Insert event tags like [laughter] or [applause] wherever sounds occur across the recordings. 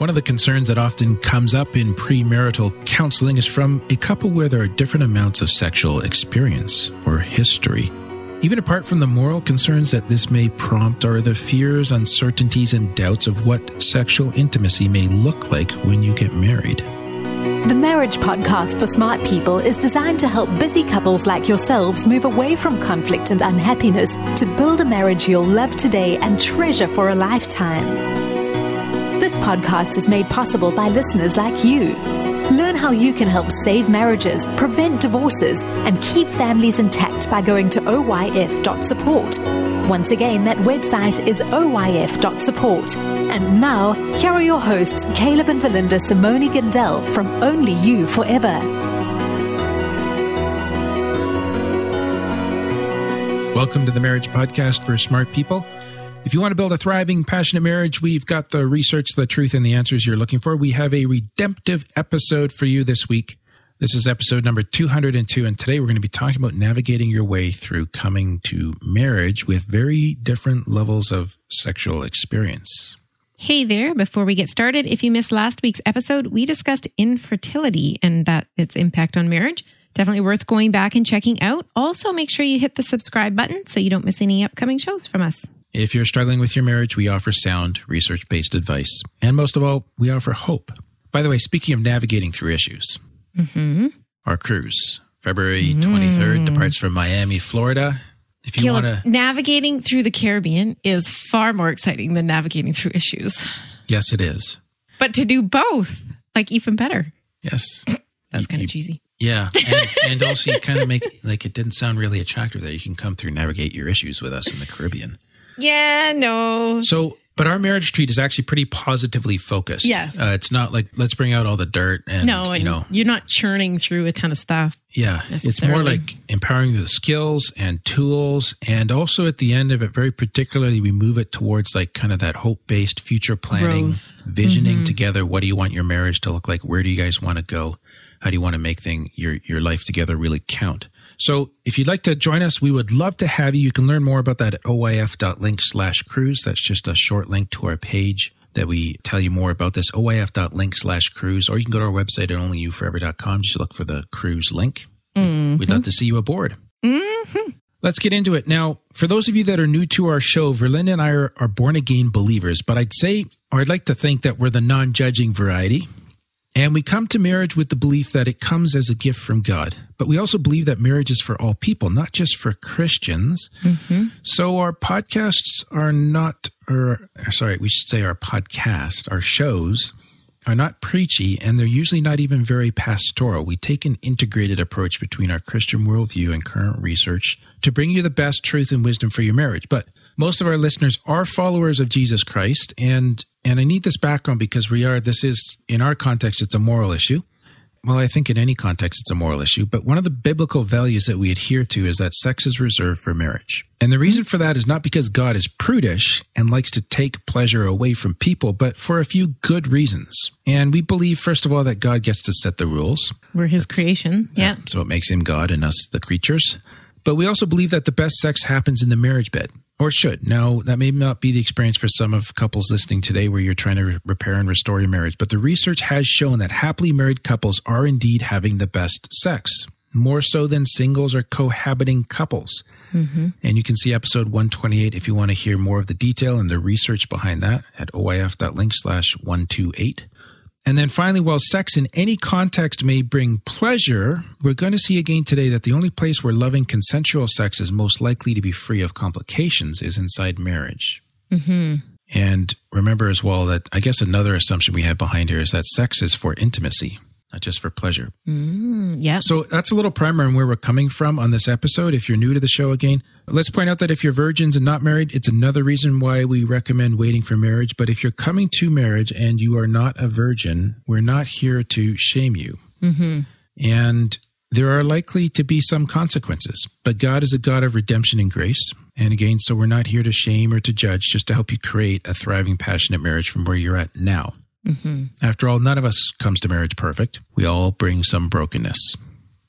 One of the concerns that often comes up in premarital counseling is from a couple where there are different amounts of sexual experience or history. Even apart from the moral concerns that this may prompt are the fears, uncertainties, and doubts of what sexual intimacy may look like when you get married. The Marriage Podcast for Smart People is designed to help busy couples like yourselves move away from conflict and unhappiness to build a marriage you'll love today and treasure for a lifetime. This podcast is made possible by listeners like you. Learn how you can help save marriages, prevent divorces, and keep families intact by going to oyf.support. Once again, that website is oyf.support. And now, here are your hosts, Caleb and Verlynda Simone Gandel from Only You Forever. Welcome to the Marriage Podcast for Smart People. If you want to build a thriving, passionate marriage, we've got the research, the truth, and the answers you're looking for. We have a redemptive episode for you this week. This is episode number 202, and today we're going to be talking about navigating your way through coming to marriage with very different levels of sexual experience. Hey there, before we get started, if you missed last week's episode, we discussed infertility and that its impact on marriage. Definitely worth going back and checking out. Also, make sure you hit the subscribe button so you don't miss any upcoming shows from us. If you're struggling with your marriage, we offer sound, research based advice. And most of all, we offer hope. By the way, speaking of navigating through issues, Mm-hmm. our cruise, February 23rd, departs from Miami, Florida. If you want to, navigating through the Caribbean is far more exciting than navigating through issues. yes, it is. But to do both, like even better. Yes. [clears throat] That's kind of cheesy. Yeah. [laughs] And, and also, you kind of make like it didn't sound really attractive that you can come through navigate your issues with us in the Caribbean. Yeah, no. So, but our marriage treat is actually pretty positively focused. Yes. Uh, it's not like, let's bring out all the dirt and, No, and you know, you're not churning through a ton of stuff. Yeah, it's more like empowering the skills and tools. And also at the end of it, very particularly, we move it towards like kind of that hope based future planning, Growth. visioning together. What do you want your marriage to look like? Where do you guys want to go? How do you want to make thing your, your life together really count? So if you'd like to join us, we would love to have you. You can learn more about that at oyf.link slash cruise. That's just a short link to our page that we tell you more about this oyf.link slash cruise, or you can go to our website at onlyyouforever.com. Just look for the cruise link. We'd mm-hmm. love to see you aboard. Mm-hmm. Let's get into it. Now, for those of you that are new to our show, Verlynda and I are, are born again believers, but I'd say, or I'd like to think that we're the non judging variety. And we come to marriage with the belief that it comes as a gift from God. But we also believe that marriage is for all people, not just for Christians. Mm-hmm. So our podcasts are not, or sorry, we should say our podcast, our shows are not preachy and they're usually not even very pastoral. We take an integrated approach between our Christian worldview and current research to bring you the best truth and wisdom for your marriage. But most of our listeners are followers of Jesus Christ and and I need this background because we are this is in our context it's a moral issue. Well, I think in any context it's a moral issue, but one of the biblical values that we adhere to is that sex is reserved for marriage. And the reason for that is not because God is prudish and likes to take pleasure away from people, but for a few good reasons. And we believe, first of all, that God gets to set the rules. We're his creation. Yeah. So it makes him God and us the creatures. But we also believe that the best sex happens in the marriage bed, or should. Now, that may not be the experience for some of couples listening today where you're trying to re- repair and restore your marriage, but the research has shown that happily married couples are indeed having the best sex, more so than singles or cohabiting couples. Mm-hmm. And you can see episode 128 if you want to hear more of the detail and the research behind that at oyf.link slash 128. And then finally, while sex in any context may bring pleasure, we're going to see again today that the only place where loving consensual sex is most likely to be free of complications is inside marriage. Mm-hmm. And remember as well that I guess another assumption we have behind here is that sex is for intimacy, not just for pleasure. Mm, yeah. So that's a little primer on where we're coming from on this episode. If you're new to the show again, let's point out that if you're virgins and not married, it's another reason why we recommend waiting for marriage. But if you're coming to marriage and you are not a virgin, we're not here to shame you. Mm-hmm. And there are likely to be some consequences. But God is a God of redemption and grace. And again, so we're not here to shame or to judge, just to help you create a thriving, passionate marriage from where you're at now. Mm-hmm. After all, none of us comes to marriage perfect. We all bring some brokenness.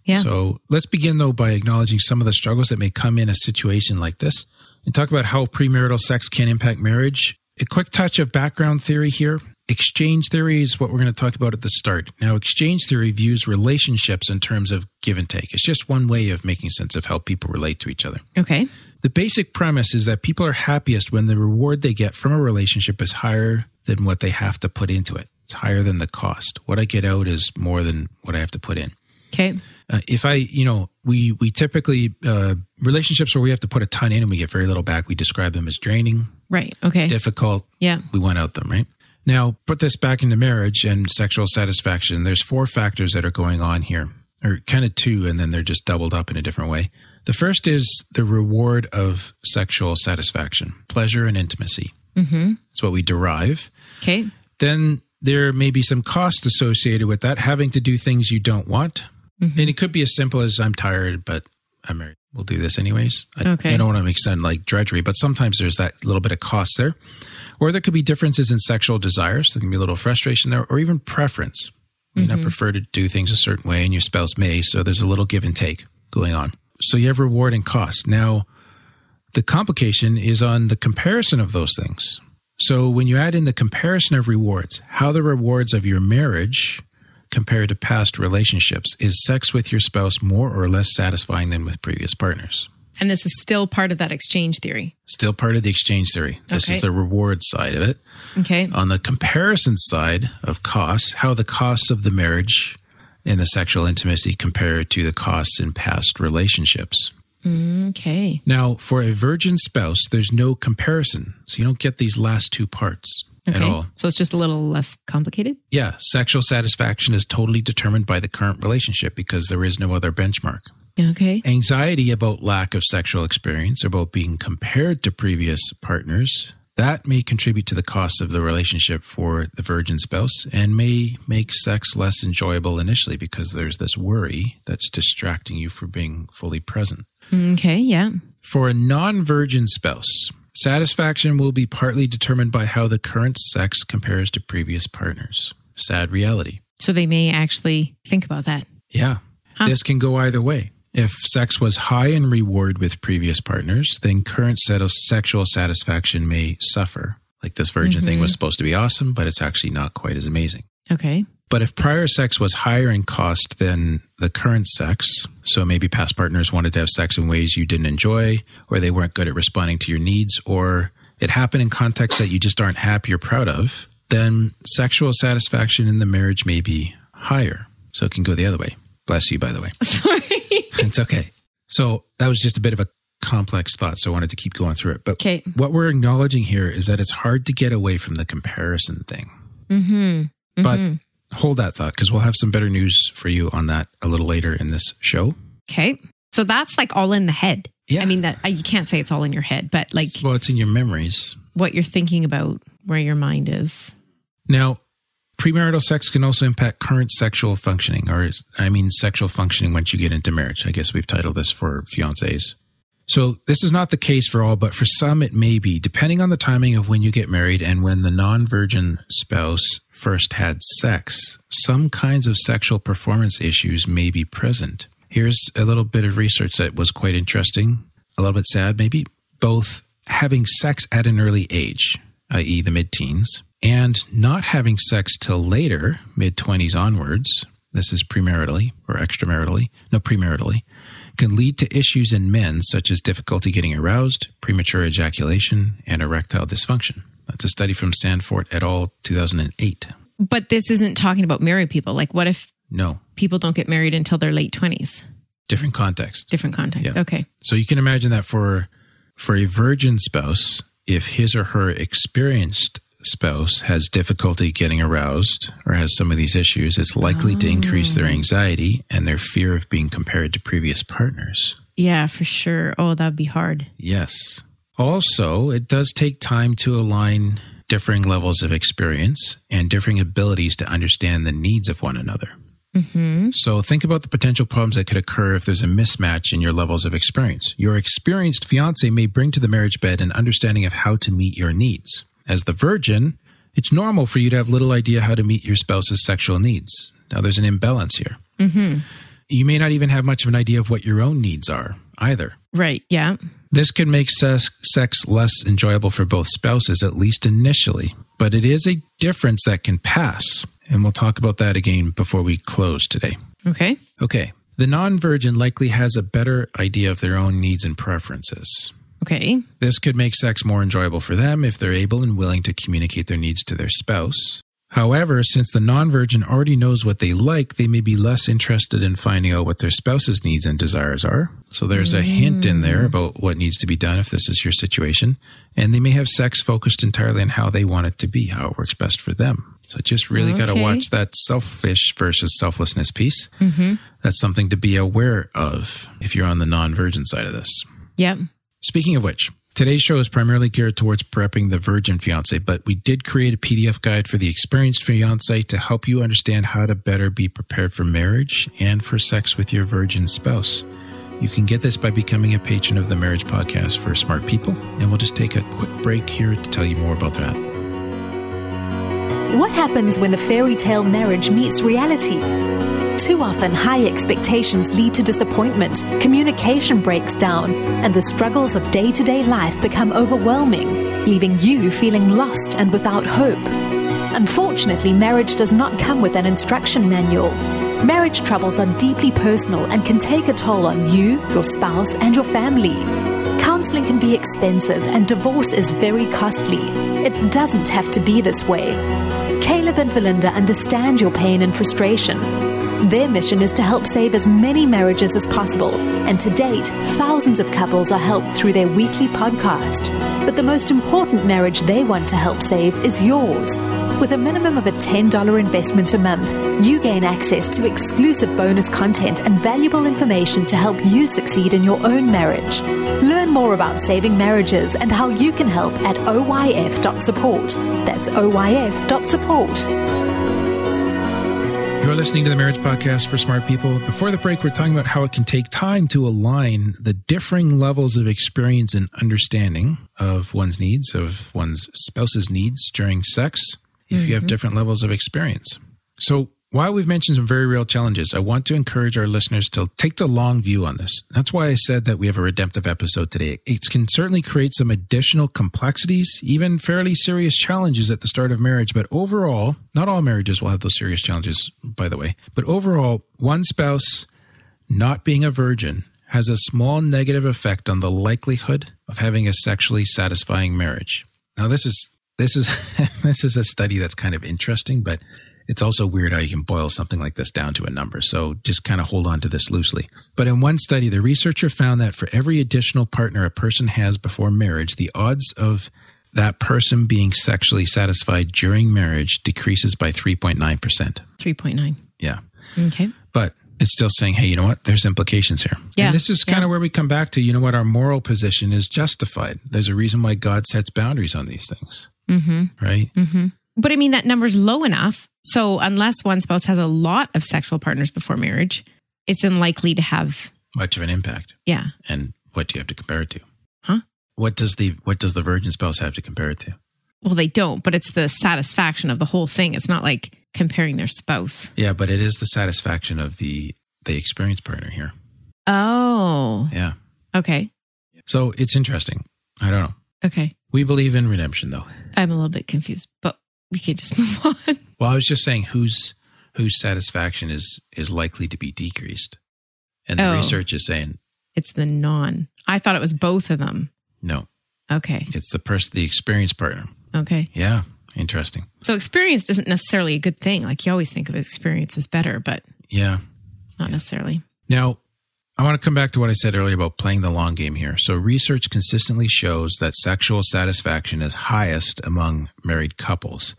Yeah. So let's begin though by acknowledging some of the struggles that may come in a situation like this and talk about how premarital sex can impact marriage. A quick touch of background theory here. exchange theory is what we're going to talk about at the start. Now, exchange theory views relationships in terms of give and take. It's just one way of making sense of how people relate to each other. Okay. The basic premise is that people are happiest when the reward they get from a relationship is higher than what they have to put into it. It's higher than the cost. What I get out is more than what I have to put in. Okay. Uh, if I, you know, we we typically uh, relationships where we have to put a ton in and we get very little back. We describe them as draining, Right. Okay. difficult. yeah. We want out them, right? Now, put this back into marriage and sexual satisfaction. There's four factors that are going on here, or kind of two, and then they're just doubled up in a different way. The first is the reward of sexual satisfaction, pleasure and intimacy. Mm-hmm. It's what we derive. Okay. Then there may be some cost associated with that, having to do things you don't want. And it could be as simple as I'm tired, but I'm married. We'll do this anyways. I, Okay. I don't want to make sound like drudgery, but sometimes there's that little bit of cost there. Or there could be differences in sexual desires. There can be a little frustration there, or even preference. You know, prefer to do things a certain way, and your spouse may. So there's a little give and take going on. So you have reward and cost. Now, the complication is on the comparison of those things. So when you add in the comparison of rewards, how the rewards of your marriage compared to past relationships, is sex with your spouse more or less satisfying than with previous partners? And this is still part of that exchange theory. Still part of the exchange theory. This Okay. is the reward side of it. Okay. On the comparison side of costs, how the costs of the marriage and the sexual intimacy compared to the costs in past relationships. Mm, okay. Now, for a virgin spouse, there's no comparison. So you don't get these last two parts at all. So it's just a little less complicated. Yeah, sexual satisfaction is totally determined by the current relationship because there is no other benchmark. Okay. Anxiety about lack of sexual experience, about being compared to previous partners, that may contribute to the cost of the relationship for the virgin spouse and may make sex less enjoyable initially because there's this worry that's distracting you from being fully present. Okay. Yeah. For a non virgin spouse, satisfaction will be partly determined by how the current sex compares to previous partners. Sad reality. So they may actually think about that. Yeah. This can go either way. If sex was high in reward with previous partners, then current set of sexual satisfaction may suffer. Like this virgin thing mm-hmm. was supposed to be awesome, but it's actually not quite as amazing. Okay. But if prior sex was higher in cost than the current sex, so maybe past partners wanted to have sex in ways you didn't enjoy, or they weren't good at responding to your needs, or it happened in contexts that you just aren't happy or proud of, then sexual satisfaction in the marriage may be higher. So it can go the other way. Bless you, by the way. [laughs] [laughs] Sorry. It's okay. So that was just a bit of a complex thought. So I wanted to keep going through it. But Okay. what we're acknowledging here is that it's hard to get away from the comparison thing. Mm-hmm. But hold that thought because we'll have some better news for you on that a little later in this show. Okay. So that's like all in the head. Yeah. I mean that I- you can't say it's all in your head, but like Well, it's in your memories. what you're thinking about, where your mind is. Now, premarital sex can also impact current sexual functioning, or I mean, sexual functioning once you get into marriage. I guess we've titled this for fiancés. So, this is not the case for all, but for some it may be, depending on the timing of when you get married and when the non virgin spouse first had sex. Some kinds of sexual performance issues may be present. Here's a little bit of research that was quite interesting, a little bit sad maybe. Both having sex at an early age, i.e., the mid teens, and not having sex till later, mid 20s onwards, this is premaritally or extramaritally, no, premaritally, can lead to issues in men such as difficulty getting aroused, premature ejaculation, and erectile dysfunction. That's a study from Sanford et al. 2008. But this isn't talking about married people. Like what if No, people don't get married until their late 20s? different context. Different context. Yeah. Okay. So you can imagine that for for a virgin spouse, if his or her experienced spouse has difficulty getting aroused or has some of these issues, it's likely to increase their oh. anxiety and their fear of being compared to previous partners. Yeah, for sure. Oh, that'd be hard. Yes. Also, it does take time to align differing levels of experience and differing abilities to understand the needs of one another. Mm-hmm. So think about the potential problems that could occur if there's a mismatch in your levels of experience. Your experienced fiance may bring to the marriage bed an understanding of how to meet your needs. As the virgin, it's normal for you to have little idea how to meet your spouse's sexual needs. Now there's an imbalance here. Mm-hmm. You may not even have much of an idea of what your own needs are either. Right. Yeah. This could make sex, sex less enjoyable for both spouses, at least initially, but it is a difference that can pass. And we'll talk about that again before we close today. Okay. Okay. The non virgin likely has a better idea of their own needs and preferences. Okay. This could make sex more enjoyable for them if they're able and willing to communicate their needs to their spouse. However, since the non virgin already knows what they like, they may be less interested in finding out what their spouse's needs and desires are. So there's a hint in there mm. about what needs to be done if this is your situation. And they may have sex focused entirely on how they want it to be, how it works best for them. So just really got to watch that selfish versus selflessness piece. Mm-hmm. That's something to be aware of if you're on the non virgin side of this. Yep. Speaking of which, today's show is primarily geared towards prepping the virgin fiance, but we did create a PDF guide for the experienced fiance to help you understand how to better be prepared for marriage and for sex with your virgin spouse. You can get this by becoming a patron of the Marriage Podcast for Smart People, and we'll just take a quick break here to tell you more about that. What happens when the fairy tale marriage meets reality? Too often, high expectations lead to disappointment, communication breaks down, and the struggles of day to day life become overwhelming, leaving you feeling lost and without hope. Unfortunately, marriage does not come with an instruction manual. Marriage troubles are deeply personal and can take a toll on you, your spouse, and your family. Counseling can be expensive and divorce is very costly. It doesn't have to be this way. Caleb and Verlynda understand your pain and frustration. Their mission is to help save as many marriages as possible, and to date, thousands of couples are helped through their weekly podcast. But the most important marriage they want to help save is yours. With a minimum of a $10 investment a month, you gain access to exclusive bonus content and valuable information to help you succeed in your own marriage. Learn more about saving marriages and how you can help at oyf.support. That's oyf.support. You're listening to the Marriage Podcast for Smart People. Before the break, we're talking about how it can take time to align the differing levels of experience and understanding of one's needs, of one's spouse's needs during sex, if you have mm-hmm. different levels of experience. So, while we've mentioned some very real challenges, I want to encourage our listeners to take the long view on this. That's why I said that we have a redemptive episode today. It can certainly create some additional complexities, even fairly serious challenges at the start of marriage. But overall, not all marriages will have those serious challenges, by the way. But overall, one spouse not being a virgin has a small negative effect on the likelihood of having a sexually satisfying marriage. Now, this is this is [laughs] this is a study that's kind of interesting, but it's also weird how you can boil something like this down to a number. So just kind of hold on to this loosely. But in one study, the researcher found that for every additional partner a person has before marriage, the odds of that person being sexually satisfied during marriage decreases by 3.9%. 3.9. Yeah. Okay. But it's still saying, hey, you know what? There's implications here. Yeah. And this is kind Yeah. of where we come back to, you know what? Our moral position is justified. There's a reason why God sets boundaries on these things. Mm-hmm. Right? But I mean, that number's low enough. So unless one spouse has a lot of sexual partners before marriage, it's unlikely to have, Much of an impact. yeah. And what do you have to compare it to? Huh? What does the what does the virgin spouse have to compare it to? Well, they don't, but it's the satisfaction of the whole thing. It's not like comparing their spouse. Yeah, but it is the satisfaction of the the experienced partner here. Oh, Yeah. okay. So it's interesting. I don't know. Okay. We believe in redemption though. I'm a little bit confused, but we can just [laughs] move on. Well, I was just saying whose whose satisfaction is is likely to be decreased. And the Oh. research is saying It's the non. I thought it was both of them. no, Okay. it's the person the experienced partner. Okay. Yeah, interesting. So experience isn't necessarily a good thing. Like you always think of experience as better, but Yeah. not necessarily. Now, I want to come back to what I said earlier about playing the long game here. So, research consistently shows that sexual satisfaction is highest among married couples.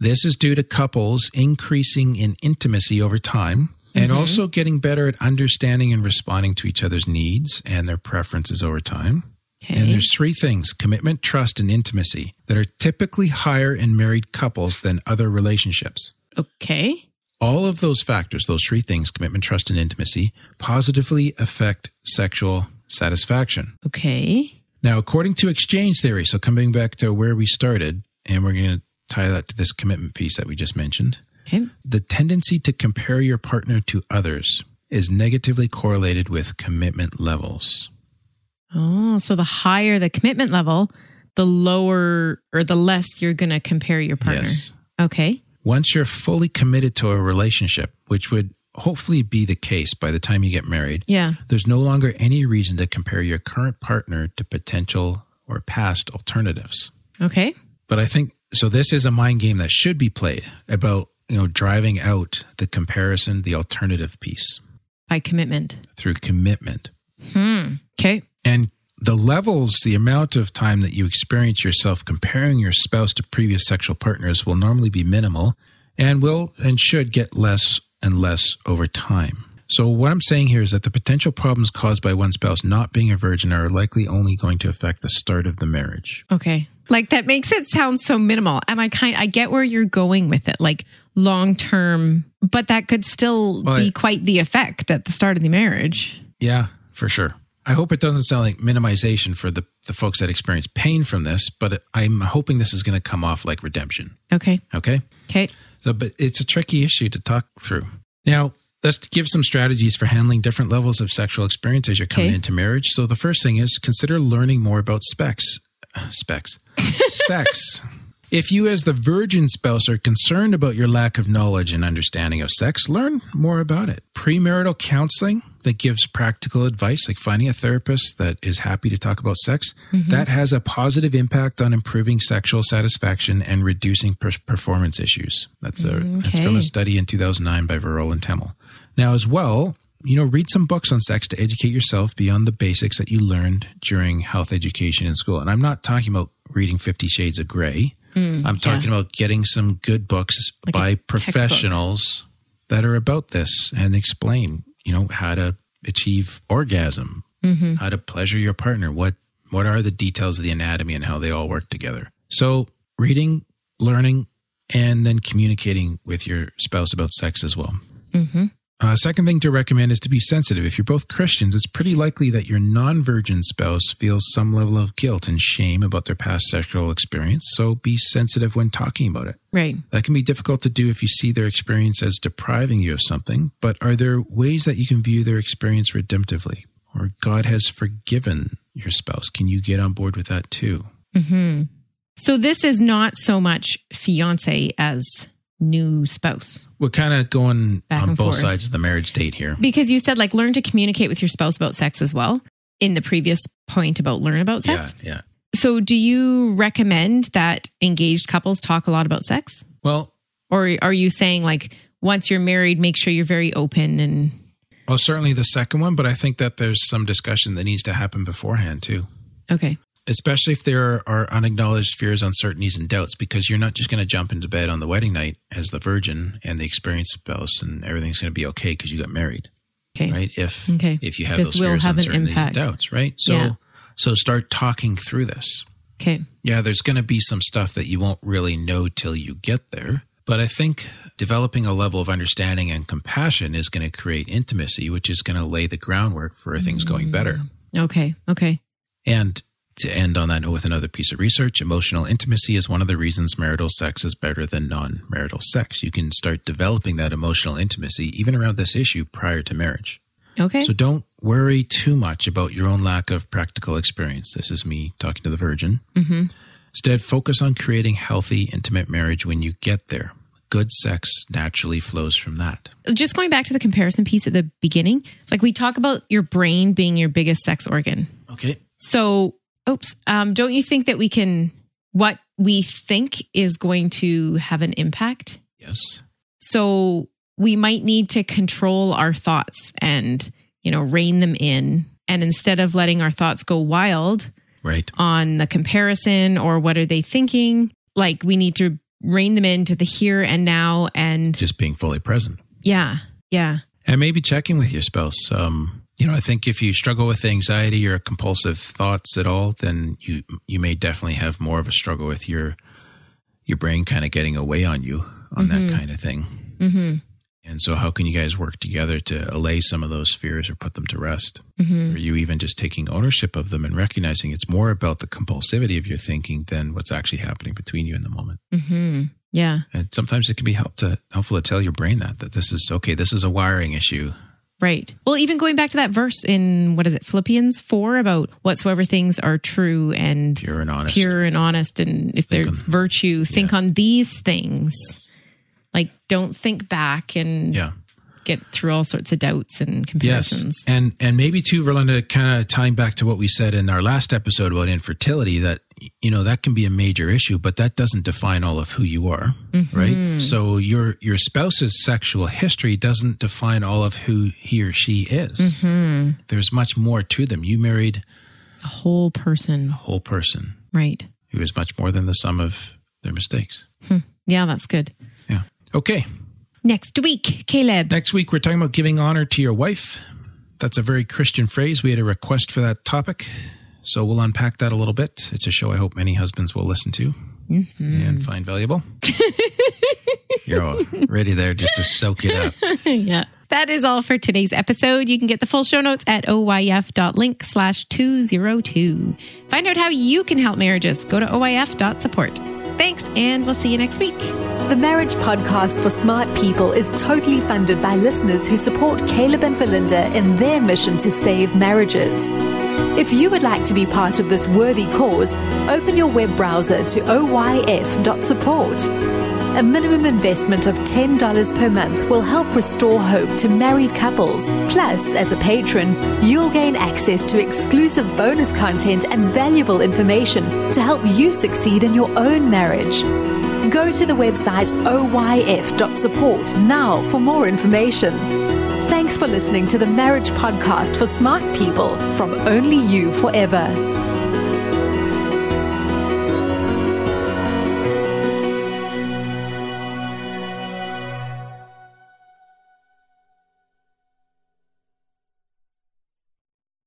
This is due to couples increasing in intimacy over time and mm-hmm. also getting better at understanding and responding to each other's needs and their preferences over time. Okay. And there's three things commitment, trust, and intimacy that are typically higher in married couples than other relationships. okay. All of those factors, those three things, commitment, trust, and intimacy, positively affect sexual satisfaction. Okay. Now, according to exchange theory, so coming back to where we started, and we're going to tie that to this commitment piece that we just mentioned, Okay. the tendency to compare your partner to others is negatively correlated with commitment levels. Oh, so the higher the commitment level, the lower or the less you're going to compare your partner. Yes. Okay. Once you're fully committed to a relationship, which would hopefully be the case by the time you get married, Yeah. there's no longer any reason to compare your current partner to potential or past alternatives. Okay. But I think so. This is a mind game that should be played about you know driving out the comparison, the alternative piece By commitment. through commitment, Hmm. Okay. and the levels, the amount of time that you experience yourself comparing your spouse to previous sexual partners will normally be minimal, and will and should get less and less over time. So what I'm saying here is that the potential problems caused by one spouse not being a virgin are likely only going to affect the start of the marriage. Okay. Like that makes it sound so minimal. And I kind I get where you're going with it, like long term, but that could still Well, be I- quite the effect at the start of the marriage. Yeah, for sure. I hope it doesn't sound like minimization for the, the folks that experience pain from this, but I'm hoping this is going to come off like redemption. Okay. Okay. Okay. So, but it's a tricky issue to talk through. Now, let's give some strategies for handling different levels of sexual experience as you're coming Okay. into marriage. So, the first thing is consider learning more about specs. Specs. [laughs] sex. If you, as the virgin spouse, are concerned about your lack of knowledge and understanding of sex, learn more about it. Premarital counseling that gives practical advice, like finding a therapist that is happy to talk about sex, mm-hmm. that has a positive impact on improving sexual satisfaction and reducing per- performance issues. That's a mm, that's from a study in 2009 by Verol and Temmel. Now, as well, you know, read some books on sex to educate yourself beyond the basics that you learned during health education in school. And I'm not talking about reading Fifty Shades of Grey. Mm, I'm talking about getting some good books Like by textbook. professionals that are about this and explain, you know, how to achieve orgasm, Mm-hmm. how to pleasure your partner, what what are the details of the anatomy and how they all work together. So, reading, learning, and then communicating with your spouse about sex as well. Mm-hmm. Uh, second thing to recommend is to be sensitive. If you're both Christians, it's pretty likely that your non virgin spouse feels some level of guilt and shame about their past sexual experience. So be sensitive when talking about it. Right. That can be difficult to do if you see their experience as depriving you of something, but are there ways that you can view their experience redemptively? Or God has forgiven your spouse? Can you get on board with that too? Hmm. So this is not so much fiance as new spouse. We're kind of going Back on both forth. sides of the marriage date here. Because you said like learn to communicate with your spouse about sex as well in the previous point about learn about Yeah, sex. yeah. So do you recommend that engaged couples talk a lot about sex? Well, Or are you saying like once you're married, make sure you're very open and well, certainly the second one, but I think that there's some discussion that needs to happen beforehand too. okay. Especially if there are unacknowledged fears, uncertainties, and doubts, because you're not just going to jump into bed on the wedding night as the virgin and the experienced spouse, and everything's going to be okay because you got married, Okay. right? If Okay. if you have This those will fears, have an uncertainties, and doubts, right? So Yeah. so start talking through this. Okay. Yeah, there's going to be some stuff that you won't really know till you get there. But I think developing a level of understanding and compassion is going to create intimacy, which is going to lay the groundwork for things going better. Mm. Okay. Okay. And to end on that note with another piece of research, emotional intimacy is one of the reasons marital sex is better than non marital sex. You can start developing that emotional intimacy even around this issue prior to marriage. Okay. So don't worry too much about your own lack of practical experience. This is me talking to the virgin. Mm-hmm. Instead, focus on creating healthy, intimate marriage when you get there. Good sex naturally flows from that. Just going back to the comparison piece at the beginning, like we talk about your brain being your biggest sex organ. Okay. So, oops, um, don't you think that we can, what we think is going to have an impact? Yes. So we might need to control our thoughts and, you know, rein them in. And instead of letting our thoughts go wild Right. on the comparison or what are they thinking, like we need to rein them into the here and now. And Just being fully present. yeah, yeah. And maybe checking with your spouse. Um, you know, I think if you struggle with anxiety or compulsive thoughts at all, then you you may definitely have more of a struggle with your your brain kind of getting away on you on that kind of thing. Mm-hmm. And so, how can you guys work together to allay some of those fears or put them to rest? Mm-hmm. Or you even just taking ownership of them and recognizing it's more about the compulsivity of your thinking than what's actually happening between you in the moment. Mm-hmm. Yeah. And sometimes it can be help to helpful to tell your brain that that this is okay. This is a wiring issue. Right. Well, even going back to that verse in what is it, Philippians 4 about whatsoever things are true and Pure and honest. pure and honest. And if there's virtue, think on these things. Like, don't think back and Yeah. Get through all sorts of doubts and comparisons. Yes, and and maybe too, Verlynda, kind of tying back to what we said in our last episode about infertility, that you know that can be a major issue, but that doesn't define all of who you are, mm-hmm. right? So your your spouse's sexual history doesn't define all of who he or she is. Mm-hmm. There's much more to them. You married A whole person. a whole person Right. who is much more than the sum of their mistakes. Hmm. Yeah, that's good. Yeah. Okay. Next week, Caleb. Next week, we're talking about giving honor to your wife. That's a very Christian phrase. We had a request for that topic. So we'll unpack that a little bit. It's a show I hope many husbands will listen to mm-hmm. and find valuable. [laughs] You're all ready there just to soak it up. [laughs] yeah. That is all for today's episode. You can get the full show notes at oyf.link slash 202. Find out how you can help marriages. Go to oyf.support. Thanks, and we'll see you next week. The Marriage Podcast for Smart People is totally funded by listeners who support Caleb and Verlynda in their mission to save marriages. If you would like to be part of this worthy cause, open your web browser to oyf.support. A minimum investment of $10 per month will help restore hope to married couples. Plus, as a patron, you'll gain access to exclusive bonus content and valuable information to help you succeed in your own marriage. Go to the website oyf.support now for more information. Thanks for listening to the Marriage Podcast for Smart People from Only You Forever.